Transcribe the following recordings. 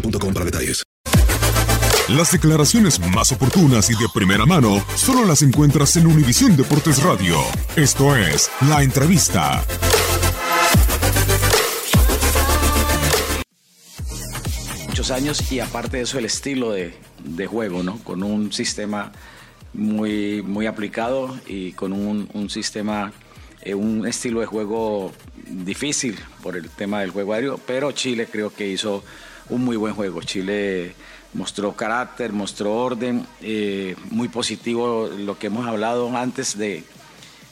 boostmobile.com para detalles. Las declaraciones más oportunas y de primera mano solo las encuentras en Univisión Deportes Radio. Esto es La Entrevista. muchos años y aparte de eso el estilo de, de juego, ¿no? Con un sistema muy, muy aplicado y con un, un sistema, eh, un estilo de juego difícil por el tema del juego aéreo, pero Chile creo que hizo un muy buen juego. Chile mostró carácter, mostró orden, eh, muy positivo lo que hemos hablado antes de,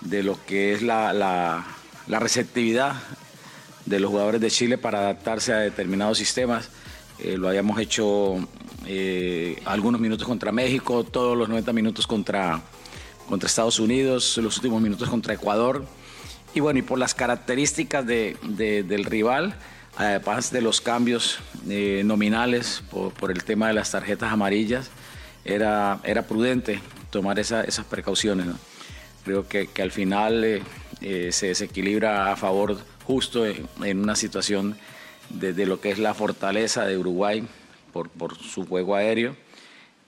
de lo que es la, la, receptividad de los jugadores de Chile para adaptarse a determinados sistemas. Eh, lo habíamos hecho eh, algunos minutos contra México, todos los 90 minutos contra, contra Estados Unidos, los últimos minutos contra Ecuador. Y bueno, y por las características de, de, del rival, además de los cambios eh, nominales por, el tema de las tarjetas amarillas, era, era prudente tomar esa, esas precauciones. Creo que, que, al final eh, eh, se desequilibra a favor justo en, una situación de, lo que es la fortaleza de Uruguay por, por su juego aéreo,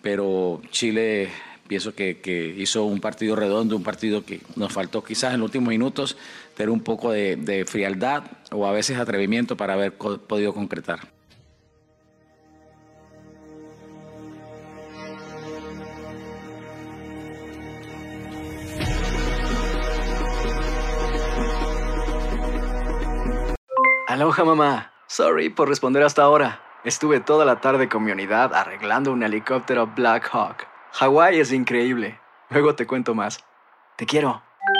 pero Chile pienso que, que, hizo un partido redondo, un partido que nos faltó quizás en los últimos minutos tener un poco de frialdad o a veces atrevimiento para haber podido concretar. Aloha mamá, sorry por responder hasta ahora. Estuve toda la tarde con mi unidad arreglando un helicóptero Black Hawk. Hawái es increíble. Luego te cuento más. Te quiero.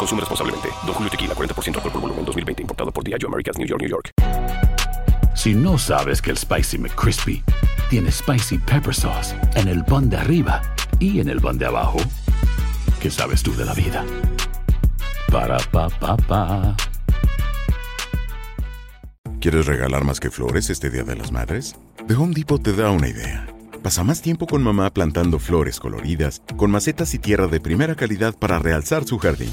Consume responsablemente. Don Julio Tequila, 40% alcohol por volumen, 2020. Importado por Diageo Americas, New York, New York. Si no sabes que el Spicy McCrispy tiene Spicy Pepper Sauce en el pan de arriba y en el pan de abajo, ¿qué sabes tú de la vida? Para, pa, pa, pa. ¿Quieres regalar más que flores este Día de las Madres? The Home Depot te da una idea. Pasa más tiempo con mamá plantando flores coloridas, con macetas y tierra de primera calidad para realzar su jardín.